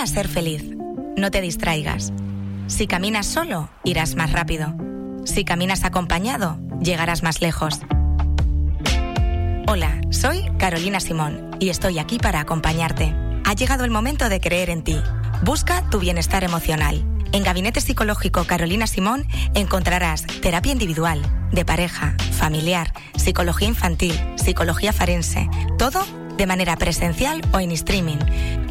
A ser feliz. No te distraigas. Si caminas solo, irás más rápido. Si caminas acompañado, llegarás más lejos. Hola, soy Carolina Simón y estoy aquí para acompañarte. Ha llegado el momento de creer en ti. Busca tu bienestar emocional. En Gabinete Psicológico Carolina Simón encontrarás terapia individual, de pareja, familiar, psicología infantil, psicología forense, todo de manera presencial o en streaming.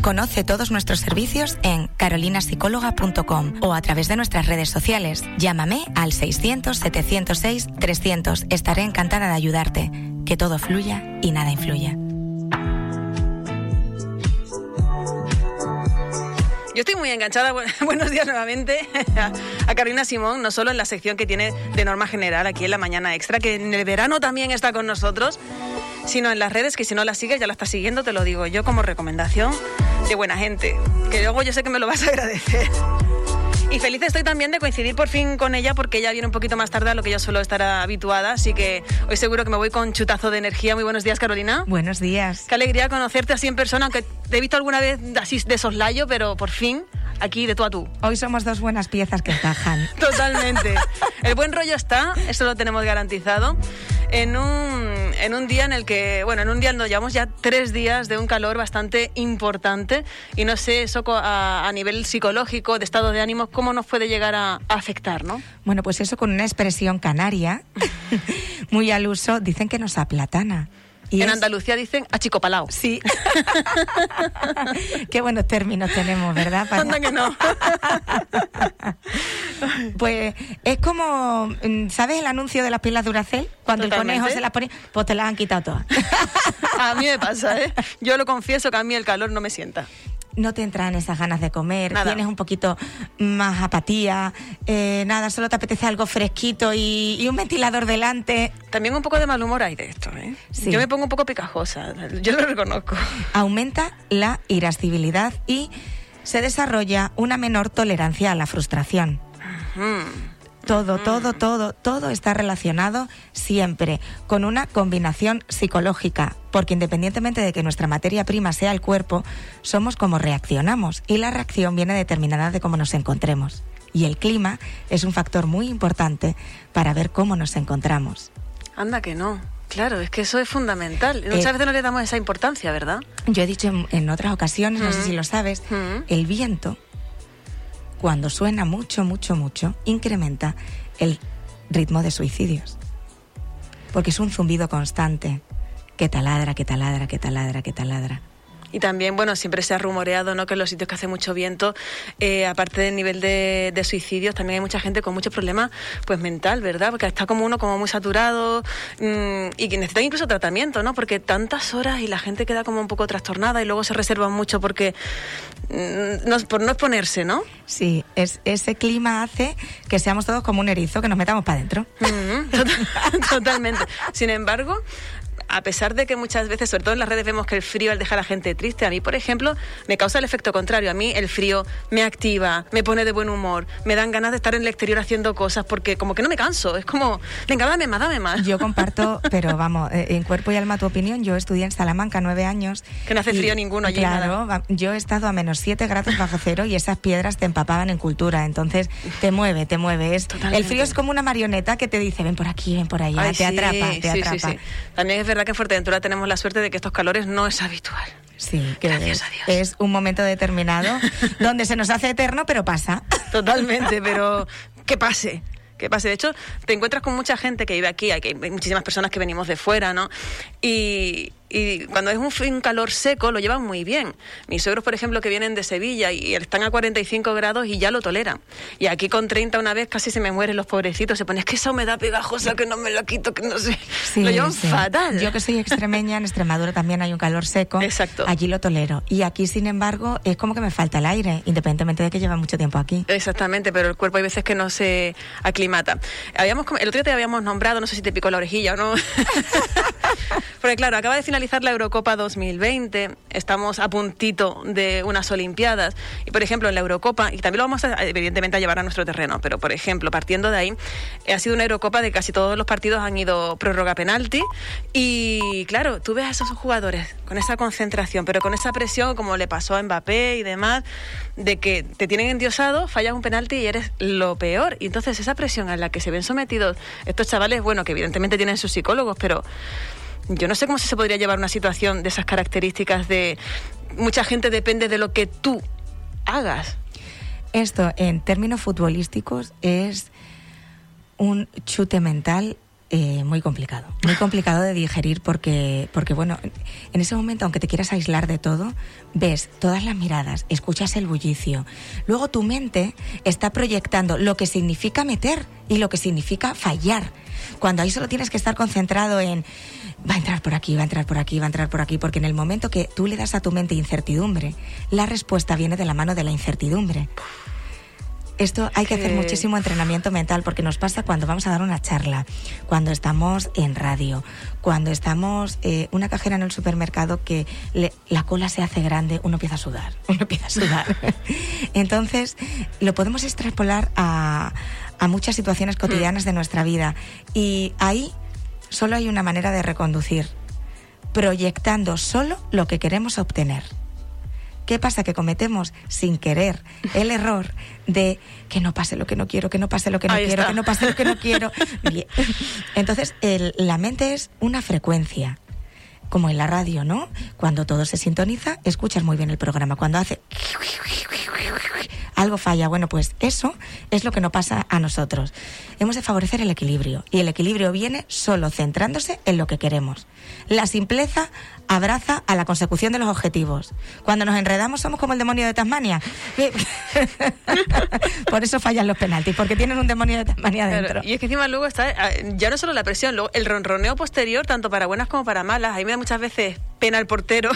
Conoce todos nuestros servicios en carolinasicóloga.com o a través de nuestras redes sociales. Llámame al 600-706-300. Estaré encantada de ayudarte. Que todo fluya y nada influya. Yo estoy muy enganchada, buenos días nuevamente a Carolina Simón, no solo en la sección que tiene de norma general aquí en la mañana extra, que en el verano también está con nosotros, sino en las redes, que si no la sigues ya la estás siguiendo, te lo digo yo como recomendación de buena gente, que luego yo sé que me lo vas a agradecer. Y feliz estoy también de coincidir por fin con ella porque ella viene un poquito más tarde a lo que yo suelo estar habituada, así que hoy seguro que me voy con chutazo de energía. Muy buenos días, Carolina. Buenos días. Qué alegría conocerte así en persona, aunque te he visto alguna vez así de soslayo, pero por fin aquí de tú a tú. Hoy somos dos buenas piezas que encajan. Totalmente. El buen rollo está, eso lo tenemos garantizado, en un, en un día en el que, bueno, en un día nos llevamos ya tres días de un calor bastante importante y no sé, eso a, nivel psicológico, de estado de ánimo, cómo nos puede llegar a, a afectar, ¿no? Bueno, pues eso con una expresión canaria, muy al uso, dicen que nos aplatana. Y en Andalucía dicen achicopalao. Sí. Qué buenos términos tenemos, ¿verdad? Para... que no. pues es como, mm, ¿sabes el anuncio de las pilas Duracell? Cuando el conejo se las pone, pues te las han quitado todas. a mí me pasa, ¿eh? Yo lo confieso que a mí el calor no me sienta no te entran esas ganas de comer, tienes un poquito más apatía, eh, nada, solo te apetece algo fresquito y, un ventilador delante. También un poco de mal humor hay de esto, ¿eh? Yo me pongo un poco picajosa, yo lo reconozco. Aumenta la irascibilidad y se desarrolla una menor tolerancia a la frustración. Todo, todo, todo, todo está relacionado siempre con una combinación psicológica, porque independientemente de que nuestra materia prima sea el cuerpo, somos como reaccionamos y la reacción viene determinada de cómo nos encontremos. Y el clima es un factor muy importante para ver cómo nos encontramos. Anda que no. Claro, es que eso es fundamental. Muchas eh, veces no le damos esa importancia, ¿verdad? Yo he dicho en, otras ocasiones, no sé si lo sabes, el viento cuando suena mucho, mucho, mucho, incrementa el ritmo de suicidios. Porque es un zumbido constante que taladra, que taladra, que taladra, que taladra. Y también, bueno, siempre se ha rumoreado ¿no? que en los sitios que hace mucho viento, eh, aparte del nivel de, suicidios, también hay mucha gente con muchos problemas pues mental, ¿verdad? Porque está como uno como muy saturado mm, y que necesita incluso tratamiento, ¿no? Porque tantas horas y la gente queda como un poco trastornada y luego se reserva mucho porque mm, no, por no exponerse, ¿no? Sí, es, ese clima hace que seamos todos como un erizo, que nos metamos para adentro. totalmente. Sin embargo, a pesar de que muchas veces, sobre todo en las redes, vemos que el frío al dejar a la gente triste, a mí, por ejemplo, me causa el efecto contrario. A mí el frío me activa, me pone de buen humor, me dan ganas de estar en el exterior haciendo cosas porque como que no me canso. Es como, venga, dame más, dame más. Yo comparto, pero vamos, eh, en cuerpo y alma tu opinión. Yo estudié en Salamanca nueve años. Que no hace frío ninguno allí. Claro, yo he estado a menos siete grados bajo cero y esas piedras te empapaban en cultura. Entonces te mueve, te mueve. el frío es como una marioneta que te dice, ven por aquí, ven por allá, te atrapa, te atrapa. También es verdad que en Fuerteventura tenemos la suerte de que estos calores no es habitual. Sí, que Gracias a Dios. es un momento determinado donde se nos hace eterno, pero pasa. Totalmente, pero que pase que pase. De hecho, te encuentras con mucha gente que vive aquí, hay muchísimas personas que venimos de fuera, ¿no? Y, y cuando es un, calor seco lo llevan muy bien. Mis suegros, por ejemplo, que vienen de Sevilla y están a 45 grados y ya lo toleran. Y aquí con 30 una vez casi se me mueren los pobrecitos. Se ponen, es que esa humedad pegajosa que no me la quito, que no sé. lo llevan fatal. Yo que soy extremeña, en Extremadura también hay un calor seco. Exacto. Allí lo tolero. Y aquí, sin embargo, es como que me falta el aire, independientemente de que lleva mucho tiempo aquí. Exactamente, pero el cuerpo hay veces que no se aclimata. Habíamos, el otro día te habíamos nombrado, no sé si te picó la orejilla o no. Porque claro, acaba de finalizar finalizar la Eurocopa 2020, estamos a puntito de unas Olimpiadas. Y por ejemplo, en la Eurocopa, y también lo vamos a, evidentemente a llevar a nuestro terreno, pero por ejemplo, partiendo de ahí, ha sido una Eurocopa de casi todos los partidos han ido prórroga penalti. Y claro, tú ves a esos jugadores con esa concentración, pero con esa presión, como le pasó a Mbappé y demás, de que te tienen endiosado, fallas un penalti y eres lo peor. Y entonces esa presión a la que se ven sometidos estos chavales, bueno, que evidentemente tienen sus psicólogos, pero yo no sé cómo se podría llevar una situación de esas características de mucha gente depende de lo que tú hagas. Esto en términos futbolísticos es un chute mental eh, muy complicado, muy complicado de digerir porque, porque, bueno, en ese momento, aunque te quieras aislar de todo, ves todas las miradas, escuchas el bullicio. Luego tu mente está proyectando lo que significa meter y lo que significa fallar. Cuando ahí solo tienes que estar concentrado en va a entrar por aquí, va a entrar por aquí, va a entrar por aquí, porque en el momento que tú le das a tu mente incertidumbre, la respuesta viene de la mano de la incertidumbre. Esto hay que hacer muchísimo entrenamiento mental porque nos pasa cuando vamos a dar una charla, cuando estamos en radio, cuando estamos eh, una cajera en el supermercado que la cola se hace grande, uno empieza a sudar, uno empieza a sudar. Entonces, lo podemos extrapolar a, a muchas situaciones cotidianas de nuestra vida y ahí solo hay una manera de reconducir, proyectando solo lo que queremos obtener. ¿Qué pasa? Que cometemos sin querer el error de que no pase lo que no quiero, que no pase lo que no quiero, que no pase lo que no quiero. Entonces, la mente es una frecuencia como en la radio, ¿no? Cuando todo se sintoniza, escuchas muy bien el programa. Cuando hace algo falla. Bueno, pues eso es lo que no pasa a nosotros. Hemos de favorecer el equilibrio y el equilibrio viene solo centrándose en lo que queremos. La simpleza abraza a la consecución de los objetivos. Cuando nos enredamos somos como el demonio de Tasmania. Por eso fallan los penaltis, porque tienen un demonio de Tasmania dentro. y es que encima luego está, eh, ya no solo la presión, luego el ronroneo posterior, tanto para buenas como para malas. A mí me da muchas veces pena el portero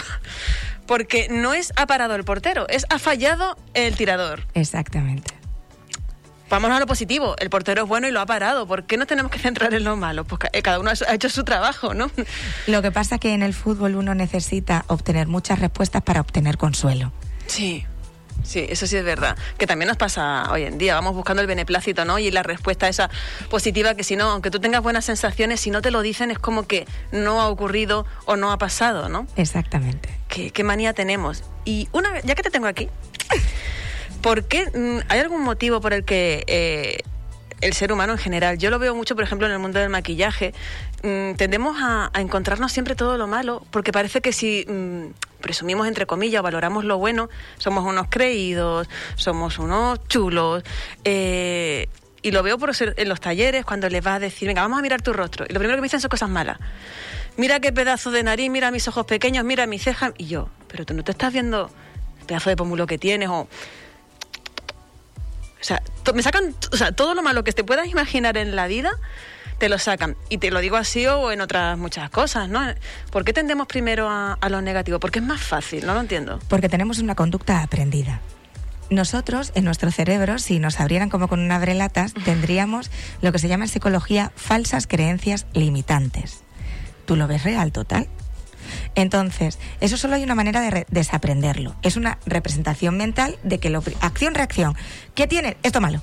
porque no es ha parado el portero, es ha fallado el tirador. Exactamente. Vamos a lo positivo, el portero es bueno y lo ha parado. ¿Por qué no tenemos que centrar en lo malo? Pues eh, cada uno ha hecho su trabajo, ¿no? Lo que pasa es que en el fútbol uno necesita obtener muchas respuestas para obtener consuelo. Sí. Sí, eso sí es verdad. Que también nos pasa hoy en día. Vamos buscando el beneplácito, ¿no? Y la respuesta esa positiva que si no, aunque tú tengas buenas sensaciones, si no te lo dicen es como que no ha ocurrido o no ha pasado, ¿no? Exactamente. Qué, qué manía tenemos. Y una, ya que te tengo aquí, ¿por qué? Mm, ¿Hay algún motivo por el que eh, el ser humano en general, yo lo veo mucho, por ejemplo, en el mundo del maquillaje, mm, tendemos a, encontrarnos siempre todo lo malo, porque parece que si mm, presumimos, entre comillas, valoramos lo bueno, somos unos creídos, somos unos chulos. Eh, y lo veo por en los talleres cuando les vas a decir, venga, vamos a mirar tu rostro. Y lo primero que me dicen son cosas malas. Mira qué pedazo de nariz, mira mis ojos pequeños, mira mi ceja. Y yo, pero tú no te estás viendo el pedazo de pómulo que tienes o o sea, me sacan, o sea, todo lo malo que te puedas imaginar en la vida, te lo sacan. Y te lo digo así o en otras muchas cosas, ¿no? ¿Por qué tendemos primero a, a lo negativo? Porque es más fácil, no lo entiendo. Porque tenemos una conducta aprendida. Nosotros, en nuestro cerebro, si nos abrieran como con una brelatas, tendríamos lo que se llama en psicología falsas creencias limitantes. ¿Tú lo ves real total? Entonces, eso solo hay una manera de desaprenderlo. Es una representación mental de que lo acción-reacción. ¿Qué tiene? Esto malo.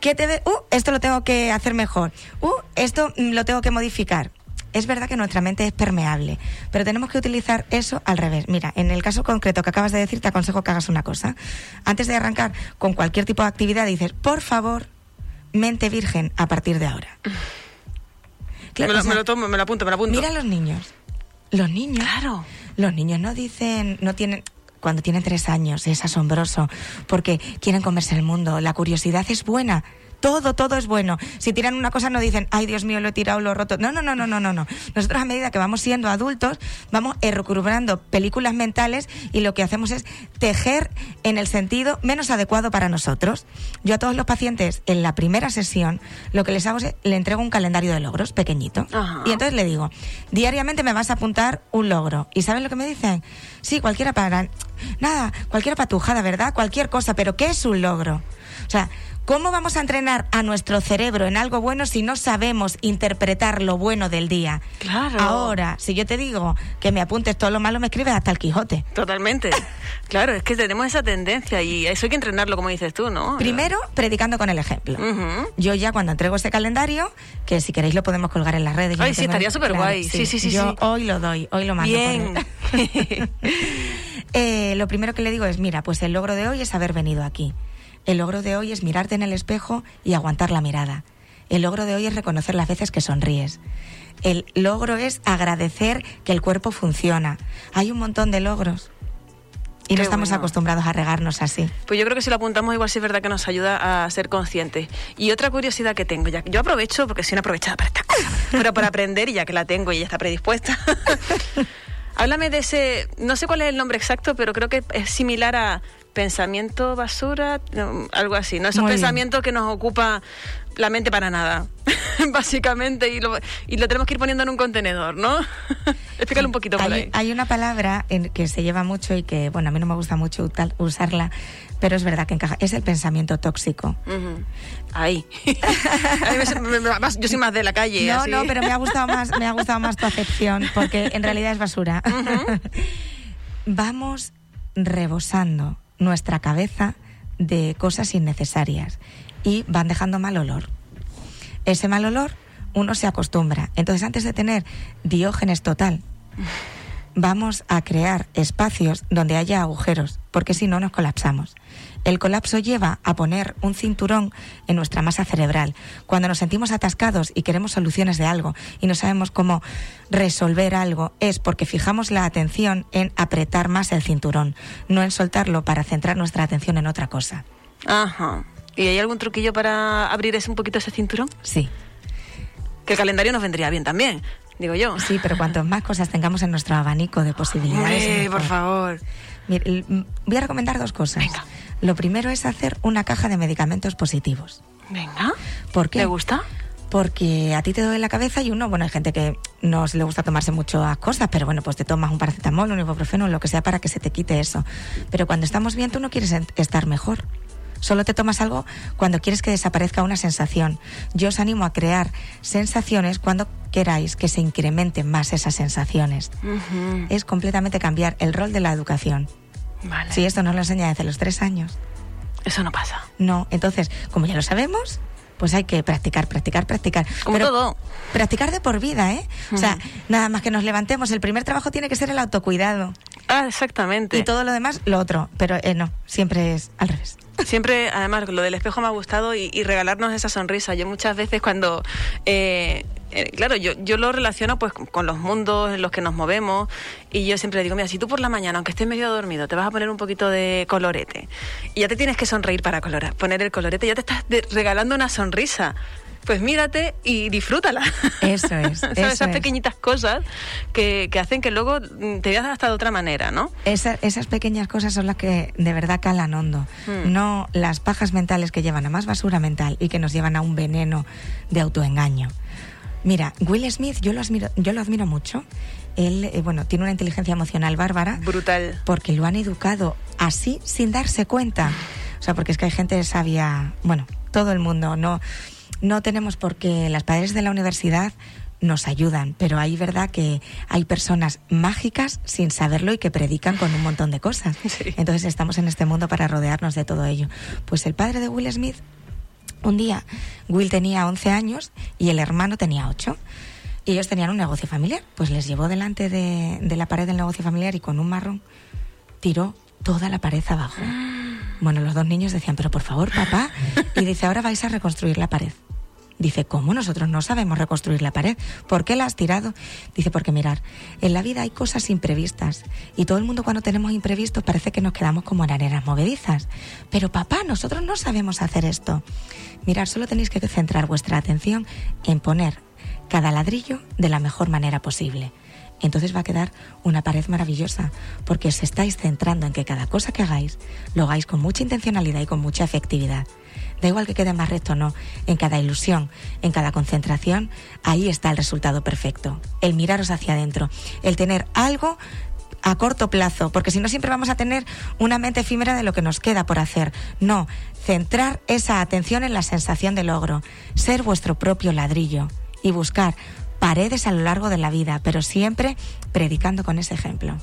¿Qué te ve? Uh, esto lo tengo que hacer mejor. Uh, esto mm, lo tengo que modificar. Es verdad que nuestra mente es permeable, pero tenemos que utilizar eso al revés. Mira, en el caso concreto que acabas de decir, te aconsejo que hagas una cosa. Antes de arrancar con cualquier tipo de actividad, dices, por favor, mente virgen a partir de ahora. me, lo, tomo, me lo apunto, me lo apunto. Mira a los niños. Los niños. Claro. Los niños no dicen, no tienen, cuando tienen tres años, es asombroso, porque quieren comerse el mundo. La curiosidad es buena, todo, todo es bueno. Si tiran una cosa no dicen, ay Dios mío, lo he tirado, lo he roto. No, no, no, no, no, no, no. Nosotros a medida que vamos siendo adultos, vamos recuperando películas mentales y lo que hacemos es tejer en el sentido menos adecuado para nosotros. Yo a todos los pacientes en la primera sesión lo que les hago es le entrego un calendario de logros pequeñito. Y entonces le digo, diariamente me vas a apuntar un logro. ¿Y saben lo que me dicen? Sí, cualquiera para... Nada, cualquier patujada, ¿verdad? Cualquier cosa, pero ¿qué es un logro? O sea, ¿cómo vamos a entrenar a nuestro cerebro en algo bueno si no sabemos interpretar lo bueno del día? Claro. Ahora, si yo te digo que me apuntes todo lo malo, me escribes hasta el Quijote. Totalmente. claro, es que tenemos esa tendencia y eso hay que entrenarlo, como dices tú, ¿no? Primero, predicando con el ejemplo. Yo ya cuando entrego ese calendario, que si queréis lo podemos colgar en las redes. Ay, no sí, estaría súper guay. Sí, sí, sí, Yo sí. hoy lo doy, hoy lo mando. por Bien. el- Eh, lo primero que le digo es, mira, pues el logro de hoy es haber venido aquí. El logro de hoy es mirarte en el espejo y aguantar la mirada. El logro de hoy es reconocer las veces que sonríes. El logro es agradecer que el cuerpo funciona. Hay un montón de logros. Y Qué no estamos bueno. acostumbrados a regarnos así. Pues yo creo que si lo apuntamos igual sí es verdad que nos ayuda a ser conscientes. Y otra curiosidad que tengo, ya yo aprovecho porque soy una aprovechada para estas cosas, pero para aprender y ya que la tengo y ya está predispuesta. Háblame de ese, no sé cuál es el nombre exacto, pero creo que es similar a pensamiento basura, algo así, ¿no? Esos Muy bien. pensamientos que nos ocupa la mente para nada, básicamente, y lo, y lo tenemos que ir poniendo en un contenedor, ¿no? Explícale un poquito por hay, ahí. hay una palabra en que se lleva mucho y que, bueno, a mí no me gusta mucho usarla, pero es verdad que encaja. Es el pensamiento tóxico. Ahí. Yo soy más de la calle. No, así. no, pero me ha gustado más, me ha gustado más tu acepción, porque en realidad es basura. Vamos rebosando nuestra cabeza de cosas innecesarias y van dejando mal olor. Ese mal olor uno se acostumbra. Entonces, antes de tener diógenes total, vamos a crear espacios donde haya agujeros, porque si no nos colapsamos. El colapso lleva a poner un cinturón en nuestra masa cerebral. Cuando nos sentimos atascados y queremos soluciones de algo y no sabemos cómo resolver algo, es porque fijamos la atención en apretar más el cinturón, no en soltarlo para centrar nuestra atención en otra cosa. Ajá. ¿Y hay algún truquillo para abrir ese, un poquito ese cinturón? Sí, Que el calendario nos vendría bien también, digo yo. sí, pero cuantas más cosas tengamos en nuestro abanico de posibilidades. Hombre, por favor. Mire, voy a recomendar dos cosas. Venga. Lo primero es hacer una caja de medicamentos positivos. Venga. ¿Por qué? ¿Le gusta? Porque a ti te duele la cabeza y uno, bueno, hay gente que no se le gusta tomarse muchas cosas, pero bueno, pues te tomas un paracetamol, un ibuprofeno, lo que sea para que se te quite eso. Pero cuando estamos bien, tú no quieres estar mejor. Solo te tomas algo cuando quieres que desaparezca una sensación. Yo os animo a crear sensaciones cuando queráis que se incrementen más esas sensaciones. Es completamente cambiar el rol de la educación. Vale. Si esto nos lo enseña desde los tres años. Eso no pasa. No, entonces, como ya lo sabemos, pues hay que practicar, practicar, practicar. Como todo. Practicar de por vida, ¿eh? O sea, nada más que nos levantemos, el primer trabajo tiene que ser el autocuidado. Ah, exactamente. Y todo lo demás, lo otro. Pero eh, no, siempre es al revés. Siempre, además, lo del espejo me ha gustado y, y regalarnos esa sonrisa. Yo muchas veces cuando, eh, eh, claro, yo, yo lo relaciono pues con- los mundos en los que nos movemos y yo siempre digo, mira, si tú por la mañana, aunque estés medio dormido, te vas a poner un poquito de colorete y ya te tienes que sonreír para colorar, poner el colorete, ya te estás regalando una sonrisa. Pues mírate y disfrútala. Eso es, ¿Sabes? eso Esas es. pequeñitas cosas que, que hacen que luego mm, te veas hasta de otra manera, ¿no? Esa- esas pequeñas cosas son las que de verdad calan hondo. Mm. No las pajas mentales que llevan a más basura mental y que nos llevan a un veneno de autoengaño. Mira, Will Smith, yo lo admiro, yo lo admiro mucho. Él, eh, bueno, tiene una inteligencia emocional bárbara. Brutal. porque lo han educado así sin darse cuenta. O sea, porque es que hay gente sabia, bueno, todo el mundo, no, no tenemos por qué, las padres de la universidad nos ayudan, pero hay verdad que hay personas mágicas sin saberlo y que predican con un montón de cosas. Sí. Entonces estamos en este mundo para rodearnos de todo ello. Pues el padre de Will Smith, un día, Will tenía 11 años y el hermano tenía 8. Y ellos tenían un negocio familiar. Pues les llevó delante de, de la pared del negocio familiar y con un marrón tiró toda la pared abajo. Bueno, los dos niños decían, pero por favor, papá. Y dice, ahora vais a reconstruir la pared. Dice, ¿cómo nosotros no sabemos reconstruir la pared? ¿Por qué la has tirado? Dice, porque mirar, en la vida hay cosas imprevistas y todo el mundo cuando tenemos imprevistos parece que nos quedamos como en arenas movedizas. Pero papá, nosotros no sabemos hacer esto. Mirar, solo tenéis que centrar vuestra atención en poner cada ladrillo de la mejor manera posible. Entonces va a quedar una pared maravillosa, porque os estáis centrando en que cada cosa que hagáis lo hagáis con mucha intencionalidad y con mucha efectividad. Da igual que quede más recto o no, en cada ilusión, en cada concentración, ahí está el resultado perfecto. El miraros hacia adentro, el tener algo a corto plazo, porque si no siempre vamos a tener una mente efímera de lo que nos queda por hacer. No, centrar esa atención en la sensación de logro, ser vuestro propio ladrillo y buscar paredes a lo largo de la vida, pero siempre predicando con ese ejemplo.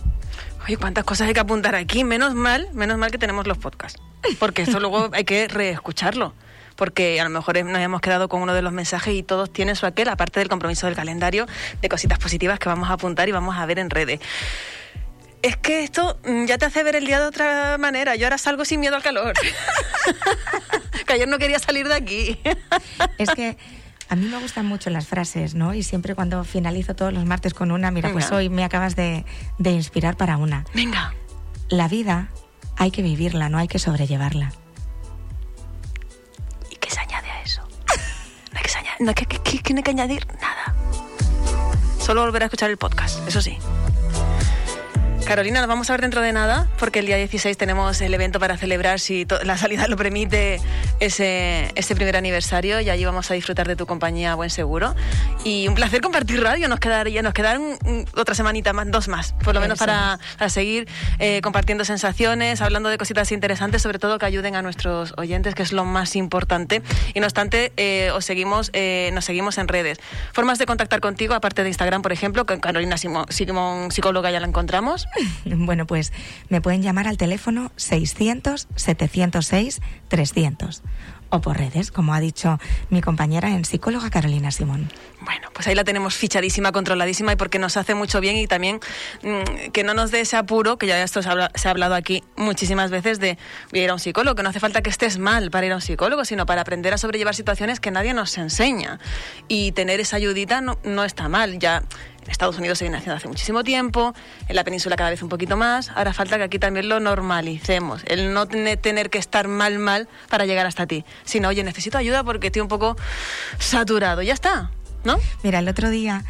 Oye, cuántas cosas hay que apuntar aquí. Menos mal, menos mal que tenemos los podcasts, porque esto luego hay que reescucharlo porque a lo mejor nos hemos quedado con uno de los mensajes y todos tienen su aquel, aparte del compromiso del calendario, de cositas positivas que vamos a apuntar y vamos a ver en redes. Es que esto mm, ya te hace ver el día de otra manera. Yo ahora salgo sin miedo al calor. que ayer no quería salir de aquí. es que a mí me gustan mucho las frases, ¿no? Y siempre cuando finalizo todos los martes con una, mira, pues hoy me acabas de, de inspirar para una. Venga. La vida hay que vivirla, no hay que sobrellevarla. no, ¿qué, tiene que añadir? Nada. Solo volver a escuchar el podcast, eso sí. Carolina, nos vamos a ver dentro de nada, porque el día 16 tenemos el evento para celebrar, si la salida lo permite, ese, ese primer aniversario y allí vamos a disfrutar de tu compañía, buen seguro. Y un placer compartir radio, nos quedaría, nos quedan otra semanita más, dos más, por lo menos para, para, seguir eh, compartiendo sensaciones, hablando de cositas interesantes, sobre todo que ayuden a nuestros oyentes, que es lo más importante. Y no obstante, eh, os seguimos, eh, nos seguimos en redes. Formas de contactar contigo, aparte de Instagram, por ejemplo, con Carolina Simón, Simón psicóloga, ya la encontramos. Bueno, pues me pueden llamar al teléfono 600-706-300 o por redes, como ha dicho mi compañera en psicóloga Carolina Simón. Bueno, pues ahí la tenemos fichadísima, controladísima y porque nos hace mucho bien y también mm, que no nos dé ese apuro, que ya esto se ha, hablado aquí muchísimas veces de ir a un psicólogo, que no hace falta que estés mal para ir a un psicólogo, sino para aprender a sobrellevar situaciones que nadie nos enseña. Y tener esa ayudita no, no está mal, ya Estados Unidos se viene haciendo hace muchísimo tiempo, en la península cada vez un poquito más. Ahora falta que aquí también lo normalicemos. El no tener que estar mal, mal para llegar hasta ti. Sino, oye, necesito ayuda porque estoy un poco saturado. Ya está, ¿no? Mira, el otro día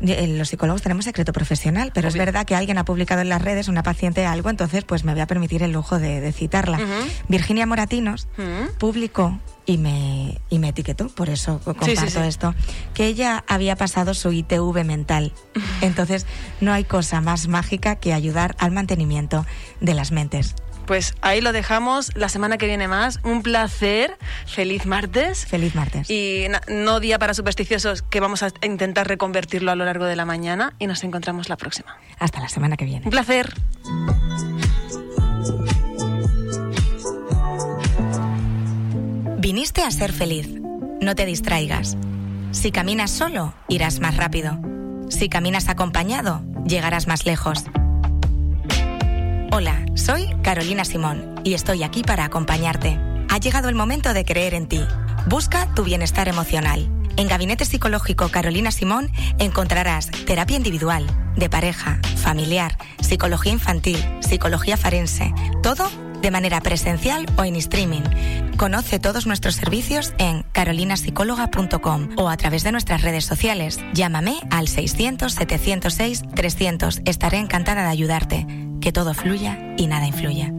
los psicólogos tenemos secreto profesional, pero es verdad que alguien ha publicado en las redes una paciente algo, entonces pues me voy a permitir el lujo de, citarla. Virginia Moratinos publicó y me, y me etiquetó, por eso comparto esto, que ella había pasado su ITV mental. Entonces, no hay cosa más mágica que ayudar al mantenimiento de las mentes. Pues ahí lo dejamos. La semana que viene más. Un placer. Feliz martes. Feliz martes. Y no día para supersticiosos, que vamos a intentar reconvertirlo a lo largo de la mañana. Y nos encontramos la próxima. Hasta la semana que viene. Un placer. Viniste a ser feliz. No te distraigas. Si caminas solo, irás más rápido. Si caminas acompañado, llegarás más lejos. Hola, soy Carolina Simón y estoy aquí para acompañarte. Ha llegado el momento de creer en ti. Busca tu bienestar emocional. En Gabinete Psicológico Carolina Simón encontrarás terapia individual, de pareja, familiar, psicología infantil, psicología forense, todo de manera presencial o en streaming. Conoce todos nuestros servicios en carolinapsicóloga.com o a través de nuestras redes sociales. Llámame al 600-706-300. Estaré encantada de ayudarte. Que todo fluya y nada influya.